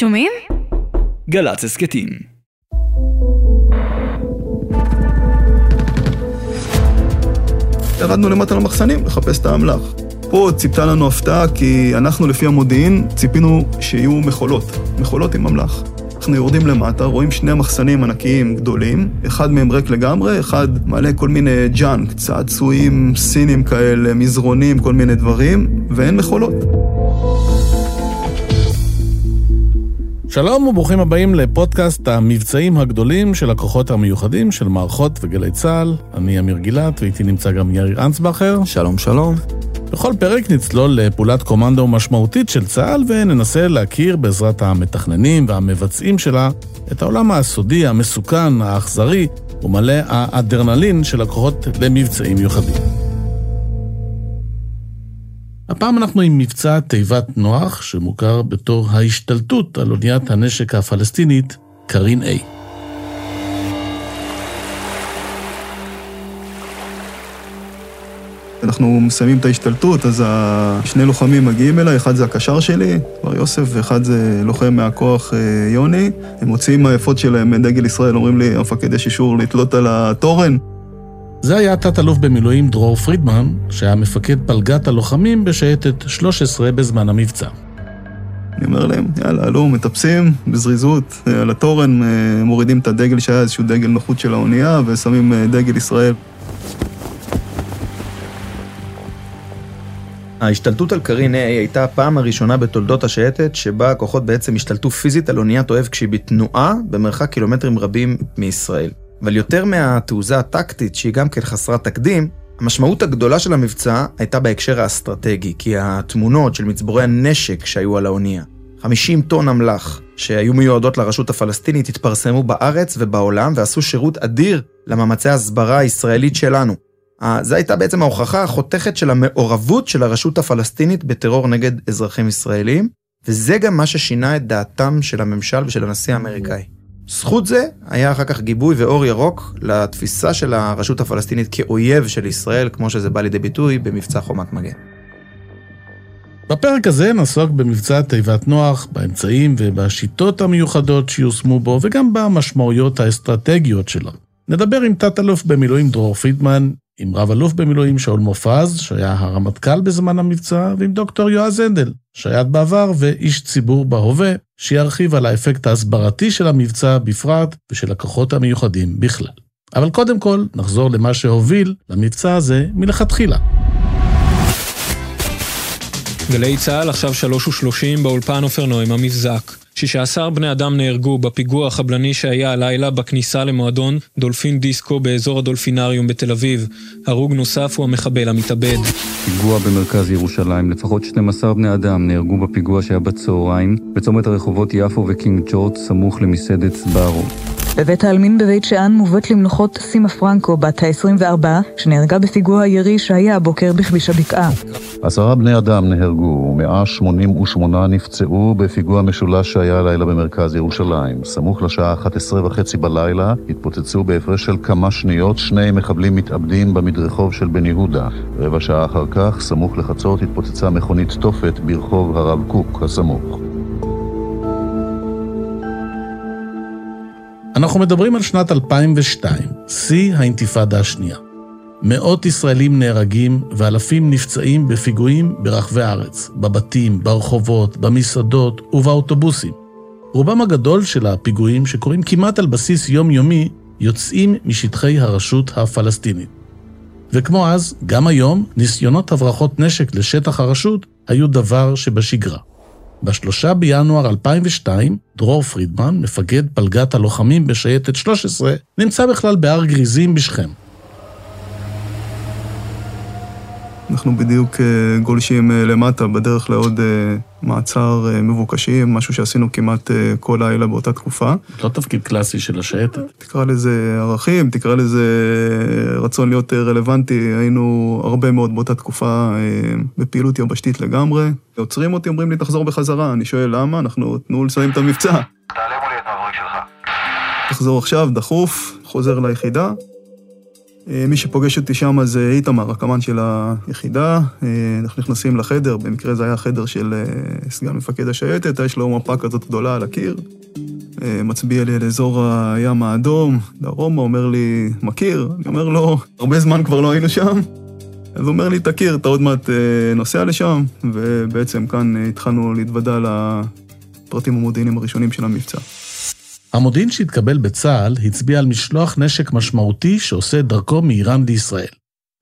שומעים? גל"צ הסכתים. ירדנו למטה למחסנים לחפש את האמל"ח. פה ציפתה לנו הפתעה כי אנחנו לפי המודיעין ציפינו שיהיו מכולות, מכולות עם אמל"ח. אנחנו יורדים למטה, רואים שני מחסנים ענקיים גדולים, אחד מהם ריק לגמרי, אחד מלא כל מיני ג'אנק, צעצועים סינים כאלה, מזרונים, כל מיני דברים, ואין מכולות. שלום וברוכים הבאים לפודקאסט המבצעים הגדולים של הכוחות המיוחדים של מערכות וגלי צה"ל. אני אמיר גילת ואיתי נמצא גם יאיר אנסבכר. שלום שלום. בכל פרק נצלול לפעולת קומנדו משמעותית של צה"ל וננסה להכיר בעזרת המתכננים והמבצעים שלה את העולם הסודי, המסוכן, האכזרי ומלא האדרנלין של הכוחות למבצעים מיוחדים. הפעם אנחנו עם מבצע תיבת נוח, שמוכר בתור ההשתלטות על אוניית הנשק הפלסטינית, קרין A. אנחנו מסיימים את ההשתלטות, אז שני לוחמים מגיעים אליי, אחד זה הקשר שלי, בר יוסף, ואחד זה לוחם מהכוח אה, יוני. הם מוציאים מהאפוד שלהם דגל ישראל, אומרים לי, המפקד יש אישור לתלות על התורן. זה היה תת-אלוף במילואים דרור פרידמן, שהיה מפקד פלגת הלוחמים בשייטת 13 בזמן המבצע. אני אומר להם, יאללה, עלו, מטפסים בזריזות אה, על התורן, אה, מורידים את הדגל שהיה איזשהו דגל נוחות של האונייה, ושמים דגל ישראל. ההשתלטות על קרין A הייתה הפעם הראשונה בתולדות השייטת שבה הכוחות בעצם השתלטו פיזית על אוניית אוהב כשהיא בתנועה במרחק קילומטרים רבים מישראל. אבל יותר מהתעוזה הטקטית שהיא גם כן חסרת תקדים, המשמעות הגדולה של המבצע הייתה בהקשר האסטרטגי, כי התמונות של מצבורי הנשק שהיו על האונייה, 50 טון אמל"ח שהיו מיועדות לרשות הפלסטינית התפרסמו בארץ ובעולם ועשו שירות אדיר למאמצי ההסברה הישראלית שלנו. זו הייתה בעצם ההוכחה החותכת של המעורבות של הרשות הפלסטינית בטרור נגד אזרחים ישראלים, וזה גם מה ששינה את דעתם של הממשל ושל הנשיא האמריקאי. זכות זה היה אחר כך גיבוי ואור ירוק לתפיסה של הרשות הפלסטינית כאויב של ישראל, כמו שזה בא לידי ביטוי במבצע חומת מגן. בפרק הזה נעסוק במבצע תיבת נוח, באמצעים ובשיטות המיוחדות שיושמו בו, וגם במשמעויות האסטרטגיות שלו. נדבר עם תת-אלוף במילואים דרור פידמן, עם רב-אלוף במילואים שאול מופז, שהיה הרמטכ"ל בזמן המבצע, ועם דוקטור יועז הנדל, שהיה בעבר ואיש ציבור בהווה, שירחיב על האפקט ההסברתי של המבצע בפרט ושל הכוחות המיוחדים בכלל. אבל קודם כל, נחזור למה שהוביל למבצע הזה מלכתחילה. גלי צה"ל עכשיו שלוש ושלושים באולפן עופר נועים המבזק. 16 בני אדם נהרגו בפיגוע החבלני שהיה הלילה בכניסה למועדון דולפין דיסקו באזור הדולפינריום בתל אביב. הרוג נוסף הוא המחבל המתאבד. פיגוע במרכז ירושלים, לפחות 12 בני אדם נהרגו בפיגוע שהיה בצהריים בצומת הרחובות יפו וקינג ג'ורג' סמוך למסעדת סבארו. בבית העלמין בבית שאן מובאת למנוחות סימה פרנקו, בת ה-24, שנהרגה בפיגוע הירי שהיה הבוקר בכביש הבקעה. עשרה בני אדם נהרגו ו-188 נפצעו בפיגוע משולש שהיה הלילה במרכז ירושלים. סמוך לשעה 11 וחצי בלילה התפוצצו בהפרש של כמה שניות שני מחבלים מתאבדים במדרחוב של בן יהודה. רבע שעה אחר כך, סמוך לחצות, התפוצצה מכונית תופת ברחוב הרב קוק הסמוך. אנחנו מדברים על שנת 2002, שיא האינתיפאדה השנייה. מאות ישראלים נהרגים ואלפים נפצעים בפיגועים ברחבי הארץ, בבתים, ברחובות, במסעדות ובאוטובוסים. רובם הגדול של הפיגועים, שקורים כמעט על בסיס יומיומי, יוצאים משטחי הרשות הפלסטינית. וכמו אז, גם היום, ניסיונות הברחות נשק לשטח הרשות היו דבר שבשגרה. בשלושה בינואר 2002, דרור פרידמן, מפקד פלגת הלוחמים בשייטת 13, נמצא בכלל בהר גריזים בשכם. אנחנו בדיוק גולשים למטה בדרך לעוד מעצר מבוקשים, משהו שעשינו כמעט כל לילה באותה תקופה. לא תפקיד קלאסי של השייטת. תקרא לזה ערכים, תקרא לזה רצון להיות רלוונטי, היינו הרבה מאוד באותה תקופה בפעילות יבשתית לגמרי. עוצרים אותי, אומרים לי, תחזור בחזרה, אני שואל למה, אנחנו תנו לסיים את המבצע. תעלה מולי את המבריק שלך. תחזור עכשיו, דחוף, חוזר ליחידה. אה, מי שפוגש אותי שם זה איתמר, הקמ"ן של היחידה. אה, אנחנו נכנסים לחדר, במקרה זה היה חדר של אה, סגן מפקד השייטת, יש לו מפה כזאת גדולה על הקיר. מצביע לי על אזור הים האדום, דרומה, אומר לי, מכיר? אני אומר לו, הרבה זמן כבר לא היינו שם. אז הוא אומר לי, תכיר, אתה עוד מעט נוסע לשם, ובעצם כאן התחלנו להתוודע לפרטים המודיעיניים הראשונים של המבצע. המודיעין שהתקבל בצה"ל הצביע על משלוח נשק משמעותי שעושה את דרכו מאיראן לישראל.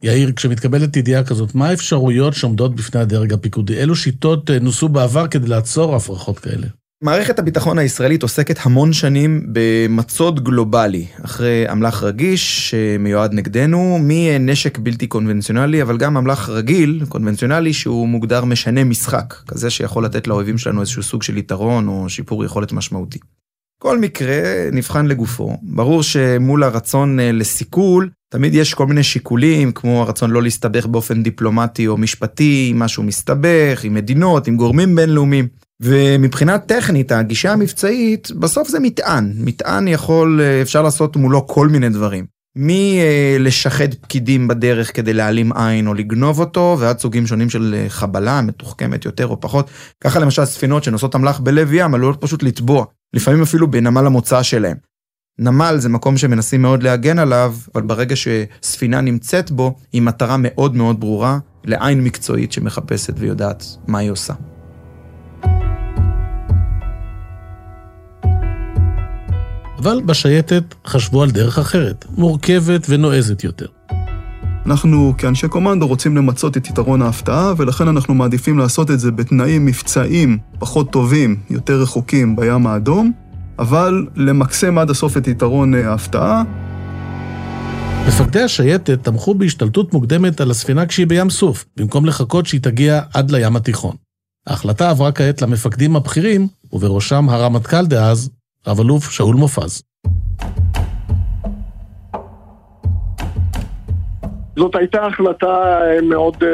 יאיר, כשמתקבלת ידיעה כזאת, מה האפשרויות שעומדות בפני הדרג הפיקודי? אילו שיטות אה, נוסו בעבר כדי לעצור הפרחות כאלה? מערכת הביטחון הישראלית עוסקת המון שנים במצוד גלובלי, אחרי אמל"ח רגיש שמיועד נגדנו, מנשק בלתי קונבנציונלי, אבל גם אמל"ח רגיל, קונבנציונלי, שהוא מוגדר משנה משחק, כזה שיכול לתת לאויבים שלנו איזשהו סוג של יתרון או שיפור יכולת משמעותי. כל מקרה נבחן לגופו. ברור שמול הרצון אה, לסיכול, תמיד יש כל מיני שיקולים, כמו הרצון לא להסתבך באופן דיפלומטי או משפטי, עם משהו מסתבך, עם מדינות, עם גורמים בינלאומיים. ומבחינה טכנית, הגישה המבצעית, בסוף זה מטען. מטען יכול, אה, אפשר לעשות מולו כל מיני דברים. מלשחד פקידים בדרך כדי להעלים עין או לגנוב אותו, ועד סוגים שונים של אה, חבלה, מתוחכמת יותר או פחות. ככה למשל ספינות שנושאות אמל"ח בלב ים עלולות פשוט לטבוע. לפעמים אפילו בנמל המוצא שלהם. נמל זה מקום שמנסים מאוד להגן עליו, אבל ברגע שספינה נמצאת בו, היא מטרה מאוד מאוד ברורה לעין מקצועית שמחפשת ויודעת מה היא עושה. אבל בשייטת חשבו על דרך אחרת, מורכבת ונועזת יותר. אנחנו כאנשי קומנדו רוצים למצות את יתרון ההפתעה, ולכן אנחנו מעדיפים לעשות את זה בתנאים מבצעיים פחות טובים, יותר רחוקים בים האדום, אבל למקסם עד הסוף את יתרון אה, ההפתעה. מפקדי השייטת תמכו בהשתלטות מוקדמת על הספינה כשהיא בים סוף, במקום לחכות שהיא תגיע עד לים התיכון. ההחלטה עברה כעת למפקדים הבכירים, ובראשם הרמטכ"ל דאז, רב-אלוף שאול מופז. זאת הייתה החלטה אה, מאוד uh,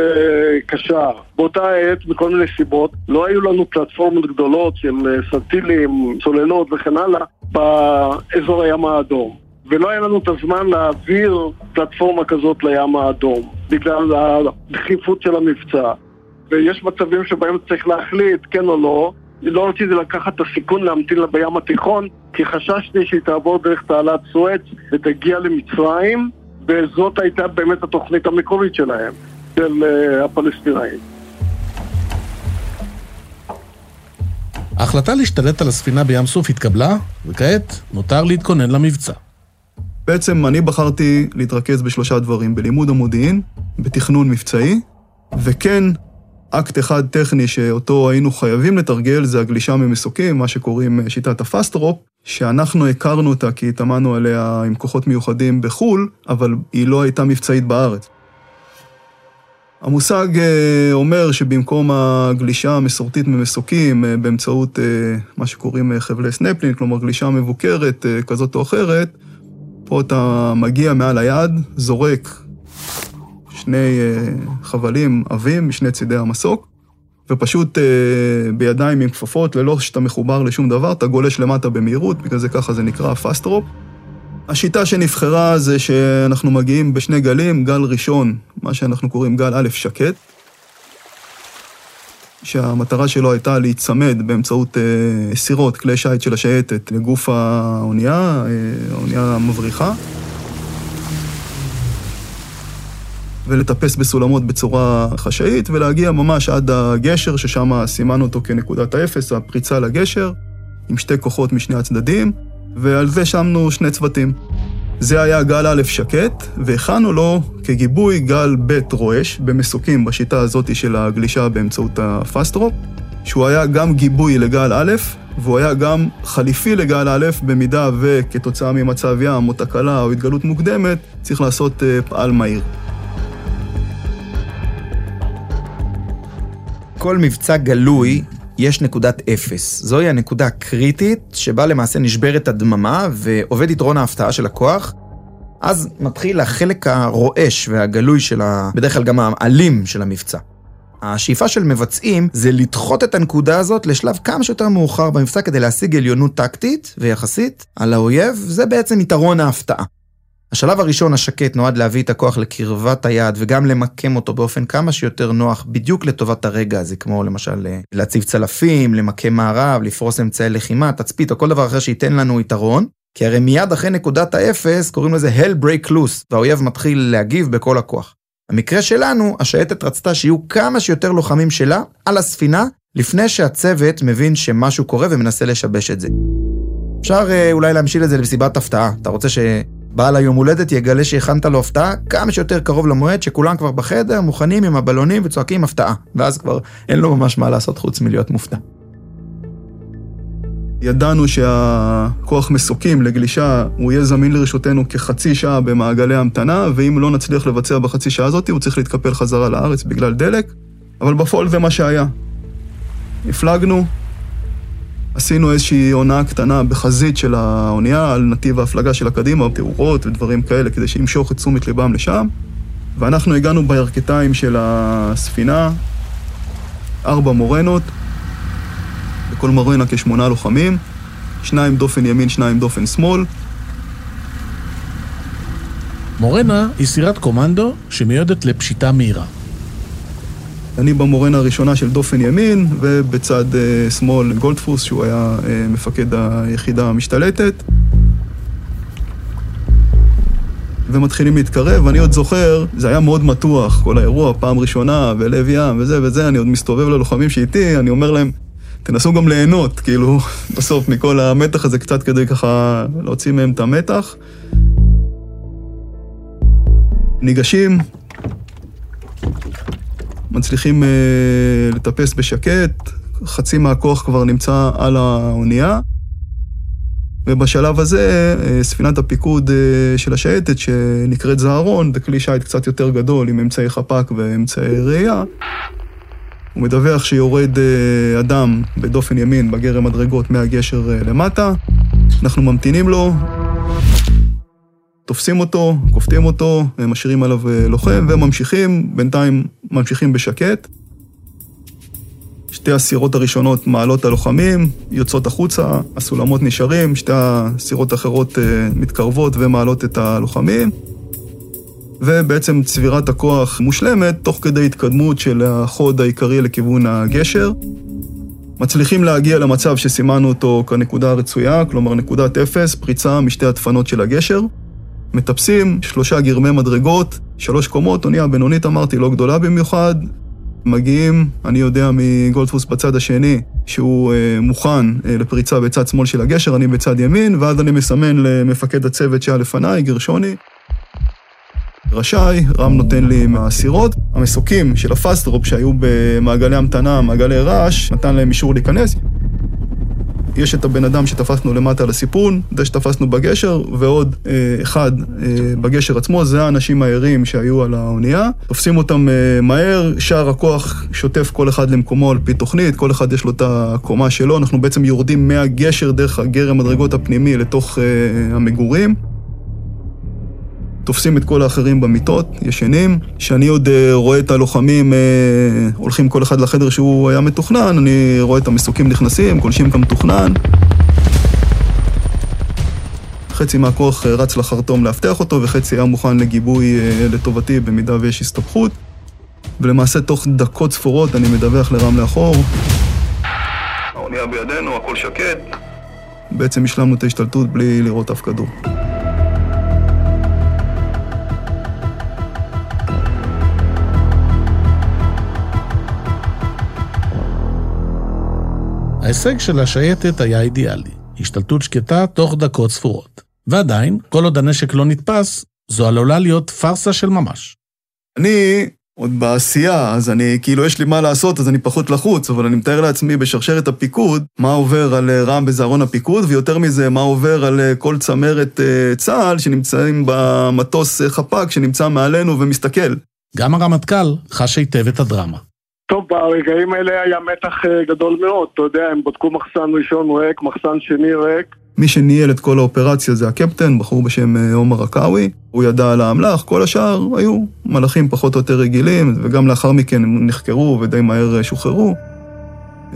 קשה. באותה עת, מכל מיני סיבות, לא היו לנו פלטפורמות גדולות של uh, סטילים, צוללות וכן הלאה באזור הים האדום. ולא היה לנו את הזמן להעביר פלטפורמה כזאת לים האדום, בגלל הדחיפות של המבצע. ויש מצבים שבהם צריך להחליט כן או לא. לא רציתי לקחת את הסיכון להמתין לה בים התיכון, כי חששתי שהיא תעבור דרך תעלת סואץ ותגיע למצרים, וזאת הייתה באמת התוכנית המקורית שלהם, של uh, הפלסטינאים. ההחלטה להשתלט על הספינה בים סוף התקבלה, וכעת נותר להתכונן למבצע. בעצם אני בחרתי להתרכז בשלושה דברים, בלימוד המודיעין, בתכנון מבצעי, וכן, אקט אחד טכני שאותו היינו חייבים לתרגל זה הגלישה ממסוקים, מה שקוראים אה, שיטת ה fast rope, שאנחנו הכרנו אותה כי התאמנו עליה עם כוחות מיוחדים בחו"ל, אבל היא לא הייתה מבצעית בארץ. המושג אה, אומר שבמקום הגלישה המסורתית ממסוקים אה, באמצעות מה שקוראים חבלי סנפלין, כלומר גלישה מבוקרת כזאת או אחרת, פה אתה מגיע מעל היד, זורק שני חבלים עבים משני צידי המסוק, ופשוט אה, בידיים עם כפפות, ללא שאתה מחובר לשום דבר, אתה גולש למטה במהירות, בגלל זה ככה זה נקרא drop. השיטה שנבחרה זה שאנחנו מגיעים בשני גלים, גל ראשון, מה שאנחנו קוראים גל א' שקט, שהמטרה שלו הייתה להיצמד באמצעות אה, סירות, כלי שיט של השייטת, לגוף האונייה, אה, האונייה המבריחה. ולטפס בסולמות בצורה חשאית, ולהגיע ממש עד הגשר, ששם סימנו אותו כנקודת האפס, הפריצה לגשר, עם שתי כוחות משני הצדדים, ועל זה שמנו שני צוותים. זה היה גל א' שקט, והכנו לו כגיבוי גל ב' רועש, במסוקים בשיטה הזאת של הגלישה באמצעות ה fast rope, שהוא היה גם גיבוי לגל א', והוא היה גם חליפי לגל א', במידה וכתוצאה ממצב ים או תקלה או התגלות מוקדמת, צריך לעשות אה, פעל מהיר. בכל מבצע גלוי יש נקודת אפס. זוהי הנקודה הקריטית שבה למעשה נשברת הדממה ואובד יתרון ההפתעה של הכוח. אז מתחיל החלק הרועש והגלוי של ה... בדרך כלל גם האלים של המבצע. השאיפה של מבצעים זה לדחות את הנקודה הזאת לשלב כמה שיותר מאוחר במבצע כדי להשיג עליונות טקטית ויחסית על האויב, זה בעצם יתרון ההפתעה. השלב הראשון, השקט, נועד להביא את הכוח לקרבת היעד וגם למקם אותו באופן כמה שיותר נוח בדיוק לטובת הרגע הזה, כמו למשל אה, להציב צלפים, למקם מערב, לפרוס אמצעי לחימה, תצפית או כל דבר אחר שייתן לנו יתרון. כי הרי מיד אחרי נקודת האפס קוראים לזה Hell Break Loose, והאויב מתחיל להגיב בכל הכוח. במקרה שלנו, השייטת רצתה שיהיו כמה שיותר לוחמים שלה על הספינה, לפני שהצוות מבין שמשהו קורה ומנסה לשבש את זה. אפשר אה, אולי להמשיל את זה למסיבת הפתעה. אתה רוצה שבעל היום הולדת יגלה שהכנת לו הפתעה כמה שיותר קרוב למועד, שכולם כבר בחדר, מוכנים עם הבלונים וצועקים הפתעה. ואז כבר אין לו ממש מה לעשות חוץ מלהיות מופתע. ידענו שהכוח מסוקים לגלישה, הוא יהיה זמין לרשותנו כחצי שעה במעגלי המתנה, ואם לא נצליח לבצע בחצי שעה הזאת, הוא צריך להתקפל חזרה לארץ בגלל דלק, אבל בפועל זה מה שהיה. הפלגנו, עשינו איזושהי הונאה קטנה בחזית של האונייה על נתיב ההפלגה של הקדימה, תאורות ודברים כאלה, כדי שימשוך את תשומת ליבם לשם. ואנחנו הגענו בירכתיים של הספינה, ארבע מורנות, בכל מרנה כשמונה לוחמים, שניים דופן ימין, שניים דופן שמאל. מורנה היא סירת קומנדו שמיועדת לפשיטה מהירה. אני במורנה הראשונה של דופן ימין, ובצד uh, שמאל גולדפוס, שהוא היה uh, מפקד היחידה המשתלטת. ומתחילים להתקרב, ואני עוד זוכר, זה היה מאוד מתוח, כל האירוע, פעם ראשונה, ולב ים, וזה וזה, אני עוד מסתובב ללוחמים שאיתי, אני אומר להם, תנסו גם ליהנות, כאילו, בסוף מכל המתח הזה, קצת כדי ככה להוציא מהם את המתח. ניגשים, מצליחים אה, לטפס בשקט, חצי מהכוח כבר נמצא על האונייה, ובשלב הזה אה, ספינת הפיקוד אה, של השייטת, שנקראת זהרון, זה כלי שיט קצת יותר גדול עם אמצעי חפ"ק ואמצעי ראייה, הוא מדווח שיורד אה, אדם בדופן ימין בגרם מדרגות מהגשר אה, למטה, אנחנו ממתינים לו, תופסים אותו, כופתים אותו, משאירים עליו אה, לוחם וממשיכים, בינתיים ממשיכים בשקט. שתי הסירות הראשונות מעלות הלוחמים, יוצאות החוצה, הסולמות נשארים, שתי הסירות האחרות מתקרבות ומעלות את הלוחמים. ובעצם צבירת הכוח מושלמת תוך כדי התקדמות של החוד העיקרי לכיוון הגשר. מצליחים להגיע למצב שסימנו אותו כנקודה הרצויה, כלומר נקודת אפס, פריצה משתי הדפנות של הגשר. מטפסים, שלושה גרמי מדרגות, שלוש קומות, אונייה בינונית אמרתי, לא גדולה במיוחד. מגיעים, אני יודע מגולדפוס בצד השני, שהוא אה, מוכן אה, לפריצה בצד שמאל של הגשר, אני בצד ימין, ואז אני מסמן למפקד הצוות שהיה לפניי, גרשוני, רשאי, רם נותן לי מהסירות. המסוקים של ה fast rope שהיו במעגלי המתנה, מעגלי רעש, נתן להם אישור להיכנס. יש את הבן אדם שתפסנו למטה על הסיפון, זה שתפסנו בגשר, ועוד אה, אחד אה, בגשר עצמו, זה האנשים הערים שהיו על האונייה. תופסים אותם אה, מהר, שאר הכוח שוטף כל אחד למקומו על פי תוכנית, כל אחד יש לו את הקומה שלו, אנחנו בעצם יורדים מהגשר דרך הגרם מדרגות הפנימי לתוך אה, המגורים. תופסים את כל האחרים במיטות, ישנים. כשאני עוד אה, רואה את הלוחמים אה, הולכים כל אחד לחדר שהוא היה מתוכנן, אני רואה את המסוקים נכנסים, גולשים כמתוכנן. חצי מהכוח אה, רץ לחרטום לאבטח אותו, וחצי היה מוכן לגיבוי לטובתי במידה ויש הסתבכות. ולמעשה תוך דקות ספורות אני מדווח לרם לאחור. האונייה בידינו, הכל שקט. בעצם השלמנו את ההשתלטות בלי לראות אף כדור. ההישג של השייטת היה אידיאלי, השתלטות שקטה תוך דקות ספורות. ועדיין, כל עוד הנשק לא נתפס, זו עלולה להיות פארסה של ממש. אני עוד בעשייה, אז אני, כאילו, יש לי מה לעשות, אז אני פחות לחוץ, אבל אני מתאר לעצמי בשרשרת הפיקוד, מה עובר על אה, רם בזרעון הפיקוד, ויותר מזה, מה עובר על אה, כל צמרת אה, צה"ל שנמצאים במטוס חפ"ק שנמצא מעלינו ומסתכל. גם הרמטכ"ל חש היטב את הדרמה. טוב, ברגעים האלה היה מתח אה, גדול מאוד, אתה יודע, הם בדקו מחסן ראשון ריק, מחסן שני ריק. מי שניהל את כל האופרציה זה הקפטן, בחור בשם אה, עומר עכאווי. הוא ידע על האמל"ח, כל השאר היו מלאכים פחות או יותר רגילים, וגם לאחר מכן הם נחקרו ודי מהר אה, שוחררו.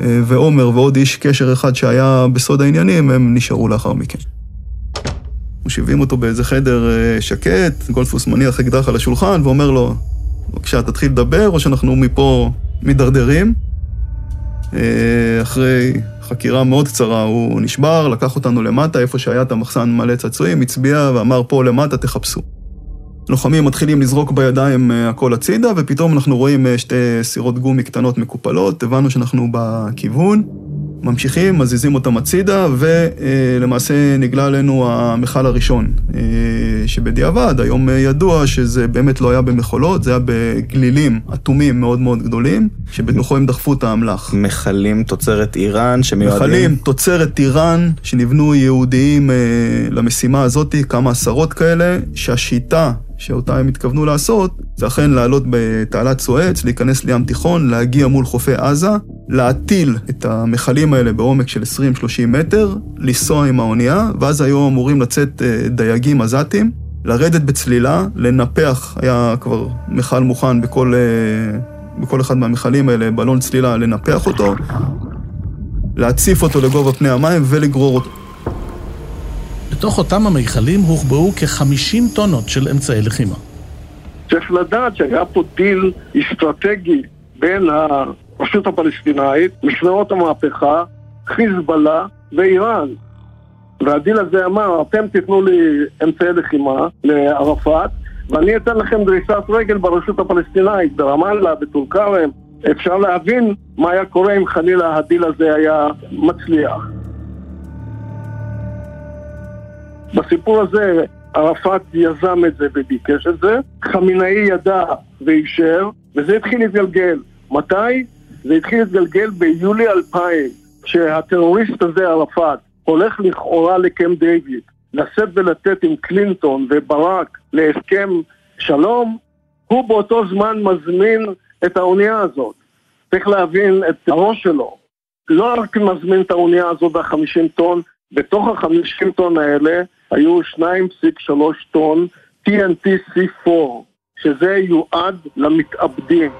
ועומר ועוד איש קשר אחד שהיה בסוד העניינים, הם נשארו לאחר מכן. מושיבים אותו באיזה חדר שקט, גולדפוס מניח אקדח על השולחן ואומר לו, בבקשה, תתחיל לדבר, או שאנחנו מפה מידרדרים. אה, אחרי חקירה מאוד קצרה, הוא נשבר, לקח אותנו למטה, איפה שהיה את המחסן מלא צעצועים, הצביע ואמר, פה למטה תחפשו. לוחמים מתחילים לזרוק בידיים אה, הכל הצידה, ופתאום אנחנו רואים אה, שתי סירות גומי קטנות מקופלות, הבנו שאנחנו בכיוון. ממשיכים, מזיזים אותם הצידה, ולמעשה נגלה עלינו המכל הראשון, אה, שבדיעבד, היום ידוע שזה באמת לא היה במכולות, זה היה בגלילים אטומים מאוד מאוד גדולים, שבתוכו הם דחפו את האמל"ח. מכלים תוצרת איראן שמיועדים... מכלים תוצרת איראן, שנבנו יהודיים למשימה הזאת, כמה עשרות כאלה, שהשיטה שאותה הם התכוונו לעשות, זה אכן לעלות בתעלת סואץ, להיכנס לים תיכון, להגיע מול חופי עזה, להטיל את המכלים האלה בעומק של 20-30 מטר, לנסוע עם האונייה, ואז היו אמורים לצאת אה, דייגים עזתים, לרדת בצלילה, לנפח, היה כבר מכל מוכן בכל, אה, בכל אחד מהמכלים האלה, בלון צלילה, לנפח אותו, להציף אותו לגובה פני המים ולגרור אותו. בתוך אותם המיכלים הוחבאו כ-50 טונות של אמצעי לחימה. צריך לדעת שהיה פה דיל אסטרטגי בין הרשות הפלסטינאית, משמרות המהפכה, חיזבאללה ואיראן. והדיל הזה אמר, אתם תיתנו לי אמצעי לחימה לערפאת, ואני אתן לכם דריסת רגל ברשות הפלסטינאית, ברמאללה, בטול כרם. אפשר להבין מה היה קורה אם חלילה הדיל הזה היה מצליח. בסיפור הזה ערפאת יזם את זה וביקש את זה, חמינאי ידע ואישר, וזה התחיל להתגלגל. מתי? זה התחיל להתגלגל ביולי 2000, שהטרוריסט הזה, ערפאת, הולך לכאורה לקמפ דיוויד, לשאת ולתת עם קלינטון וברק להסכם שלום, הוא באותו זמן מזמין את האונייה הזאת. צריך להבין את הראש שלו. לא רק מזמין את האונייה הזאת ב-50 טון, בתוך ה-50 טון האלה היו 2.3 טון TNT-C4, שזה יועד למתאבדים.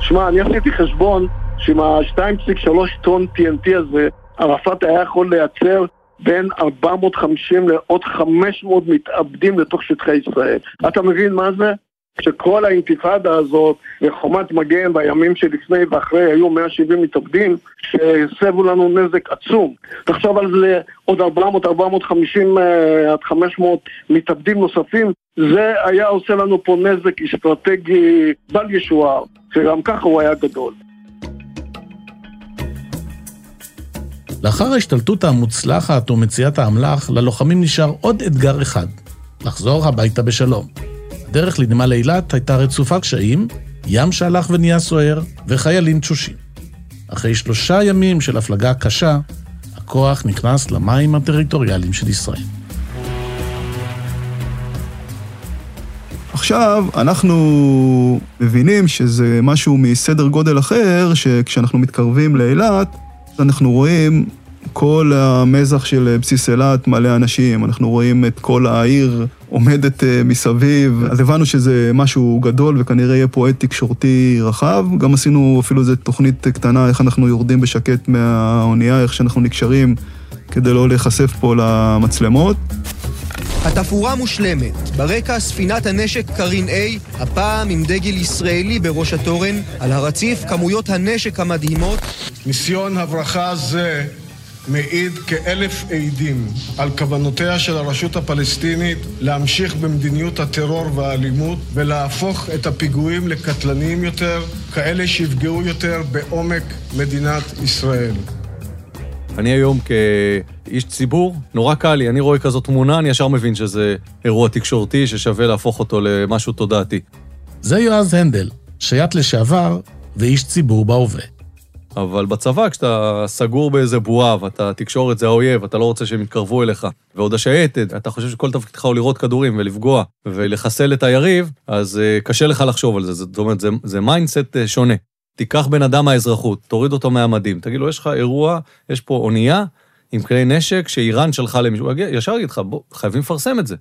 שמע, אני עשיתי חשבון שעם ה-2.3 טון TNT הזה, ערפאת היה יכול לייצר בין 450 לעוד 500 מתאבדים לתוך שטחי ישראל. אתה מבין מה זה? שכל האינתיפאדה הזאת וחומת מגן בימים שלפני ואחרי היו 170 מתאבדים שהסבו לנו נזק עצום. תחשוב על זה עוד 400, 450 אה, עד 500 מתאבדים נוספים, זה היה עושה לנו פה נזק אסטרטגי בל ישוער, שגם ככה הוא היה גדול. לאחר ההשתלטות המוצלחת ומציאת האמל"ח, ללוחמים נשאר עוד אתגר אחד, לחזור הביתה בשלום. הדרך לנמל אילת הייתה רצופה קשיים, ים שהלך ונהיה סוער, וחיילים תשושים. אחרי שלושה ימים של הפלגה קשה, הכוח נכנס למים הטריטוריאליים של ישראל. עכשיו, אנחנו מבינים שזה משהו מסדר גודל אחר, שכשאנחנו מתקרבים לאילת, אנחנו רואים כל המזח של בסיס אילת מלא אנשים, אנחנו רואים את כל העיר עומדת אה, מסביב, אז הבנו שזה משהו גדול וכנראה יהיה פה עד תקשורתי רחב. גם עשינו אפילו איזו תוכנית קטנה, איך אנחנו יורדים בשקט מהאונייה, איך שאנחנו נקשרים כדי לא להיחשף פה למצלמות. התפאורה מושלמת. ברקע ספינת הנשק קרין A, הפעם עם דגל ישראלי בראש התורן, על הרציף כמויות הנשק המדהימות. ניסיון הברחה זה מעיד כאלף עדים על כוונותיה של הרשות הפלסטינית להמשיך במדיניות הטרור והאלימות ולהפוך את הפיגועים לקטלניים יותר, כאלה שיפגעו יותר בעומק מדינת ישראל. אני היום כאיש ציבור, נורא קל לי, אני רואה כזאת תמונה, אני ישר מבין שזה אירוע תקשורתי ששווה להפוך אותו למשהו תודעתי. זה יועז הנדל, שייטת לשעבר ואיש ציבור בהווה. אבל בצבא, כשאתה סגור באיזה בועה, ואתה תקשורת זה האויב, אתה לא רוצה שהם יתקרבו אליך, ועוד השייטת, אתה חושב שכל תפקידך הוא לירות כדורים ולפגוע ולחסל את היריב, אז אה, קשה לך לחשוב על זה. זאת אומרת, זה, זה mindset אה, שונה. תיקח בן אדם מהאזרחות, תוריד אותו מהמדים, תגיד לו, יש לך אירוע, יש פה אונייה עם כלי נשק שאיראן שלחה למישהו, ישר יגיד לך, בוא, חייבים לפרסם את זה.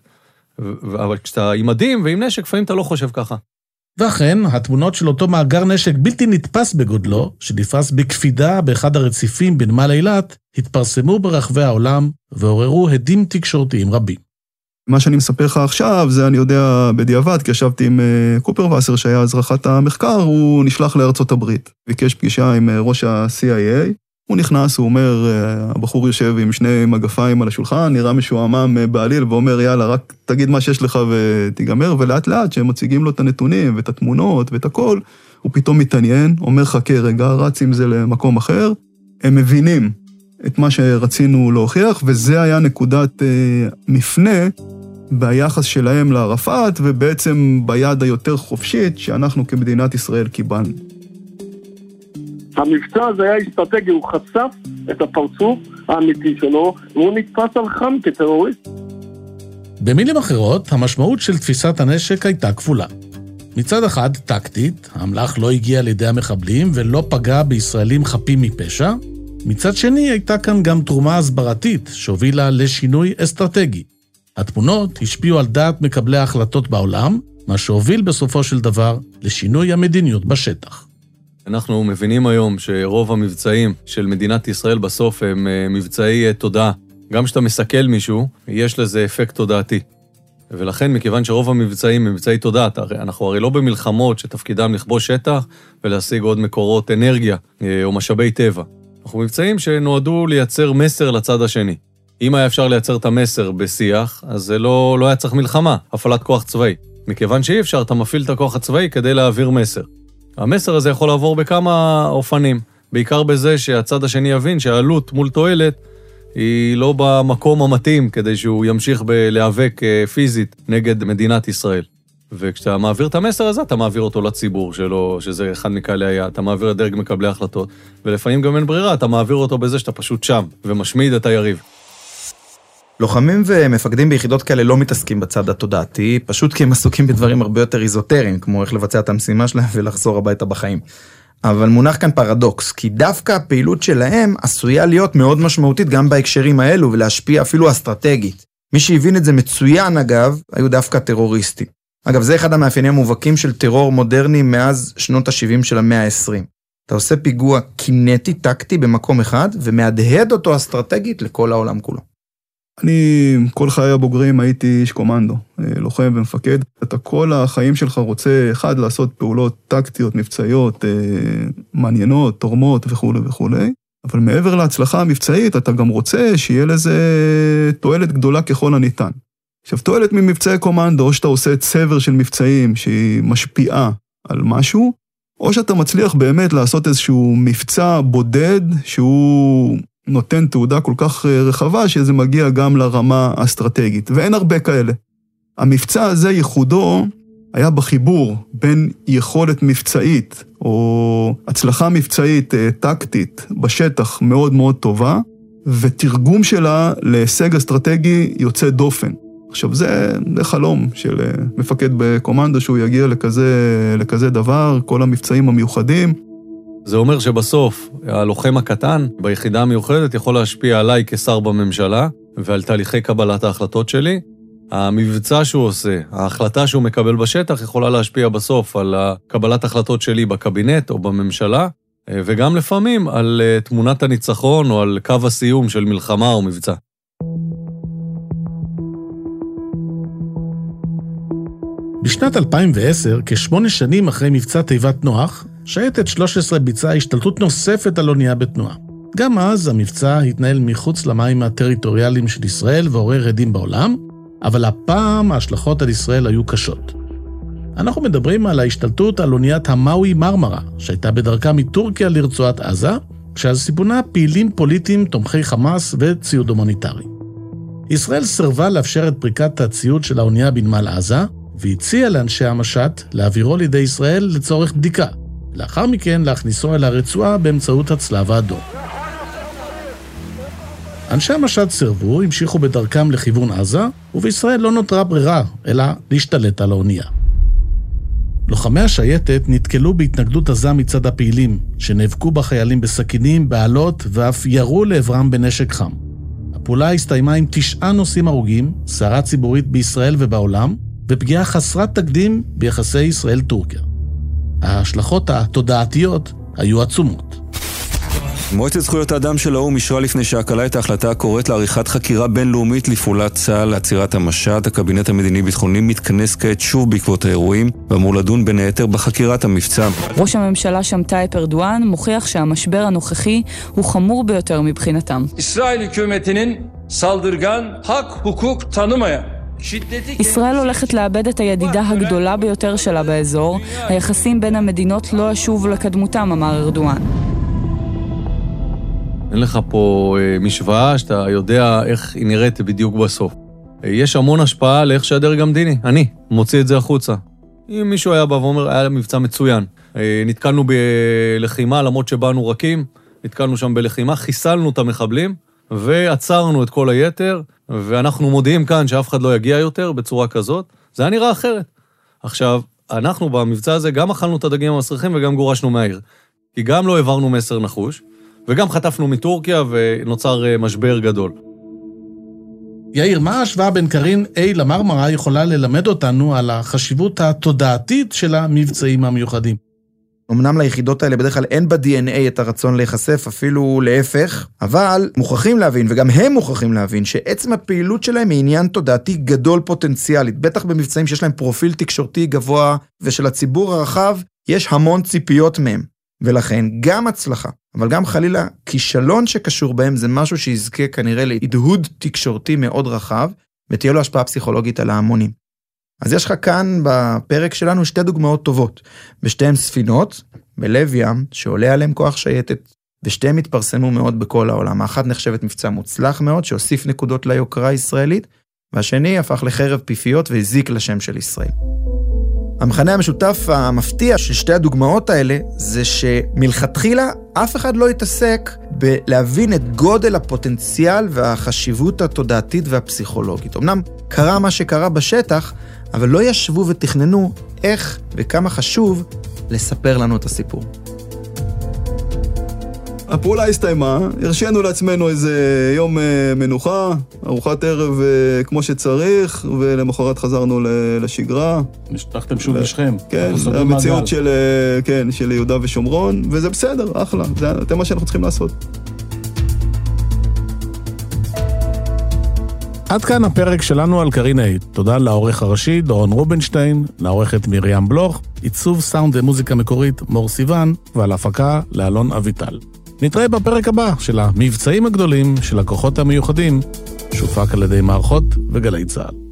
אבל כשאתה עם מדים ועם נשק, לפעמים אתה לא חושב ככה. ואכן, התמונות של אותו מאגר נשק בלתי נתפס בגודלו, שנפרס בקפידה באחד הרציפים בנמל אילת, התפרסמו ברחבי העולם ועוררו הדים תקשורתיים רבים. מה שאני מספר לך עכשיו, זה אני יודע בדיעבד, כי ישבתי עם קופר וסר, שהיה אז רח"ט המחקר, הוא נשלח לארצות הברית. ביקש פגישה עם ראש ה-CIA, הוא נכנס, הוא אומר, הבחור יושב עם שני מגפיים על השולחן, נראה משועמם בעליל, ואומר, יאללה, רק תגיד מה שיש לך ותיגמר, ולאט לאט, כשהם מציגים לו את הנתונים ואת התמונות ואת הכל, הוא פתאום מתעניין, אומר, חכה רגע, רץ עם זה למקום אחר. הם מבינים את מה שרצינו להוכיח, וזה היה נקודת מפנה ביחס שלהם לערפאת, ובעצם ביד היותר חופשית שאנחנו כמדינת ישראל קיבלנו. המבצע הזה היה אסטרטגי, הוא חשף את הפרצוף האמיתי שלו, והוא נתפס על חם כטרוריסט. במילים אחרות, המשמעות של תפיסת הנשק הייתה כפולה. מצד אחד, טקטית, האמל"ח לא הגיע לידי המחבלים ולא פגע בישראלים חפים מפשע. מצד שני, הייתה כאן גם תרומה הסברתית שהובילה לשינוי אסטרטגי. התמונות השפיעו על דעת מקבלי ההחלטות בעולם, מה שהוביל בסופו של דבר לשינוי המדיניות בשטח. אנחנו מבינים היום שרוב המבצעים של מדינת ישראל בסוף הם מבצעי תודעה. גם כשאתה מסכל מישהו, יש לזה אפקט תודעתי. ולכן, מכיוון שרוב המבצעים הם מבצעי תודעה, אנחנו הרי לא במלחמות שתפקידם לכבוש שטח ולהשיג עוד מקורות אנרגיה או משאבי טבע. אנחנו מבצעים שנועדו לייצר מסר לצד השני. אם היה אפשר לייצר את המסר בשיח, אז זה לא, לא היה צריך מלחמה, הפעלת כוח צבאי. מכיוון שאי אפשר, אתה מפעיל את הכוח הצבאי כדי להעביר מסר. המסר הזה יכול לעבור בכמה אופנים, בעיקר בזה שהצד השני יבין שהעלות מול תועלת היא לא במקום המתאים כדי שהוא ימשיך להיאבק פיזית נגד מדינת ישראל. וכשאתה מעביר את המסר הזה, אתה מעביר אותו לציבור שלו, שזה אחד מקהלי היעד, אתה מעביר לדרג מקבלי החלטות, ולפעמים גם אין ברירה, אתה מעביר אותו בזה שאתה פשוט שם, ומשמיד את היריב. לוחמים ומפקדים ביחידות כאלה לא מתעסקים בצד התודעתי, פשוט כי הם עסוקים בדברים הרבה יותר איזוטריים, כמו איך לבצע את המשימה שלהם ולחזור הביתה בחיים. אבל מונח כאן פרדוקס, כי דווקא הפעילות שלהם עשויה להיות מאוד משמעותית גם בהקשרים האלו ולהשפיע אפילו אסטרטגית. מי שהבין את זה מצוין אגב, היו דווקא טרוריסטים. אגב, זה אחד המאפיינים המובהקים של טרור מודרני מאז שנות ה-70 של המאה ה-20. אתה עושה פיגוע קינטי, טקטי, במקום אחד, ומהדהד אותו אסטרטגית לכל העולם כולו. אני כל חיי הבוגרים הייתי איש קומנדו, לוחם ומפקד. אתה כל החיים שלך רוצה, אחד, לעשות פעולות טקטיות, מבצעיות, מעניינות, תורמות וכולי וכולי, אבל מעבר להצלחה המבצעית, אתה גם רוצה שיהיה לזה תועלת גדולה ככל הניתן. עכשיו, תועלת ממבצעי קומנדו, או שאתה עושה צבר של מבצעים שהיא משפיעה על משהו, או שאתה מצליח באמת לעשות איזשהו מבצע בודד שהוא נותן תעודה כל כך רחבה שזה מגיע גם לרמה האסטרטגית, ואין הרבה כאלה. המבצע הזה, ייחודו, היה בחיבור בין יכולת מבצעית או הצלחה מבצעית טקטית בשטח מאוד מאוד טובה, ותרגום שלה להישג אסטרטגי יוצא דופן. עכשיו זה, זה חלום של מפקד בקומנדו שהוא יגיע לכזה, לכזה דבר, כל המבצעים המיוחדים. זה אומר שבסוף הלוחם הקטן ביחידה המיוחדת יכול להשפיע עליי כשר בממשלה ועל תהליכי קבלת ההחלטות שלי. המבצע שהוא עושה, ההחלטה שהוא מקבל בשטח יכולה להשפיע בסוף על קבלת החלטות שלי בקבינט או בממשלה, וגם לפעמים על תמונת הניצחון או על קו הסיום של מלחמה או מבצע. בשנת 2010, כשמונה שנים אחרי מבצע תיבת נוח, שייטת 13 ביצעה השתלטות נוספת על אונייה בתנועה. גם אז המבצע התנהל מחוץ למים הטריטוריאליים של ישראל ועורר הדים בעולם, אבל הפעם ההשלכות על ישראל היו קשות. אנחנו מדברים על ההשתלטות על אוניית המאוי מרמרה, שהייתה בדרכה מטורקיה לרצועת עזה, כשעל סיפונה פעילים פוליטיים תומכי חמאס וציוד הומניטרי. ישראל סירבה לאפשר את פריקת הציוד של האונייה בנמל עזה, והציעה לאנשי המשט להעבירו לידי ישראל לצורך בדיקה, לאחר מכן להכניסו אל הרצועה באמצעות הצלב האדום. אנשי המשט סירבו, המשיכו בדרכם לכיוון עזה, ובישראל לא נותרה ברירה, אלא להשתלט על האונייה. לוחמי השייטת נתקלו בהתנגדות עזה מצד הפעילים, שנאבקו בחיילים בסכינים, באלות, ואף ירו לעברם בנשק חם. הפעולה הסתיימה עם תשעה נוסעים הרוגים, סערה ציבורית בישראל ובעולם, ופגיעה חסרת תקדים ביחסי ישראל-טורקיה. ההשלכות התודעתיות היו עצומות. מועצת זכויות האדם של האו"ם אישרה לפני שעה קלה את ההחלטה הקוראת לעריכת חקירה בינלאומית לפעולת צה"ל לעצירת המשט. הקבינט המדיני-ביטחוני מתכנס כעת שוב בעקבות האירועים, ואמור לדון בין היתר בחקירת המבצע. ראש הממשלה שם טייפ ארדואן מוכיח שהמשבר הנוכחי הוא חמור ביותר מבחינתם. Hükümetinin saldırgan, hak hukuk tanımayan ישראל הולכת לאבד את הידידה הגדולה ביותר שלה באזור. היחסים בין המדינות לא ישובו לקדמותם, אמר ארדואן. אין לך פה אה, משוואה שאתה יודע איך היא נראית בדיוק בסוף. אה, יש המון השפעה לאיך שהדרג המדיני, אני, מוציא את זה החוצה. אם מישהו היה בא ואומר, היה מבצע מצוין. אה, נתקלנו בלחימה, למרות שבאנו רכים, נתקלנו שם בלחימה, חיסלנו את המחבלים, ועצרנו את כל היתר, ואנחנו מודיעים כאן שאף אחד לא יגיע יותר בצורה כזאת. זה היה נראה אחרת. עכשיו, אנחנו במבצע הזה גם אכלנו את הדגים המסריחים וגם גורשנו מהעיר. כי גם לא העברנו מסר נחוש, וגם חטפנו מטורקיה ונוצר אה, משבר גדול. יאיר, מה ההשוואה בין קרין A למרמרה יכולה ללמד אותנו על החשיבות התודעתית של המבצעים המיוחדים? אמנם ליחידות האלה בדרך כלל אין ב-DNA את הרצון להיחשף, אפילו להפך, אבל מוכרחים להבין, וגם הם מוכרחים להבין, שעצם הפעילות שלהם היא עניין תודעתי גדול פוטנציאלית, בטח במבצעים שיש להם פרופיל תקשורתי גבוה, ושל הציבור הרחב יש המון ציפיות מהם. ולכן גם הצלחה, אבל גם חלילה כישלון שקשור בהם זה משהו שיזכה כנראה להדהוד תקשורתי מאוד רחב, ותהיה לו השפעה פסיכולוגית על ההמונים. אז יש לך כאן בפרק שלנו שתי דוגמאות טובות. בשתיהן ספינות, בלב ים, שעולה עליהם כוח שייטת, ושתיהן התפרסמו מאוד בכל העולם. האחת נחשבת מבצע מוצלח מאוד, שהוסיף נקודות ליוקרה הישראלית, והשני הפך לחרב פיפיות והזיק לשם של ישראל. המכנה המשותף המפתיע של שתי הדוגמאות האלה זה שמלכתחילה אף אחד לא התעסק בלהבין את גודל הפוטנציאל והחשיבות התודעתית והפסיכולוגית. אמנם קרה מה שקרה בשטח, אבל לא ישבו ותכננו איך וכמה חשוב לספר לנו את הסיפור. הפעולה הסתיימה, הרשינו לעצמנו איזה יום אה, מנוחה, ארוחת ערב אה, כמו שצריך, ולמחרת חזרנו לשגרה. נשלחתם שוב לשכם. כן, המציאות של, אה, כן, של יהודה ושומרון, וזה בסדר, אחלה, זה, זה מה שאנחנו צריכים לעשות. עד כאן הפרק שלנו על קרין אייט. תודה לעורך הראשי דורון רובינשטיין, לעורכת מרים בלוך, עיצוב סאונד ומוזיקה מקורית מור סיוון, ועל הפקה לאלון אביטל. נתראה בפרק הבא של המבצעים הגדולים של הכוחות המיוחדים, שהופק על ידי מערכות וגלי צה"ל.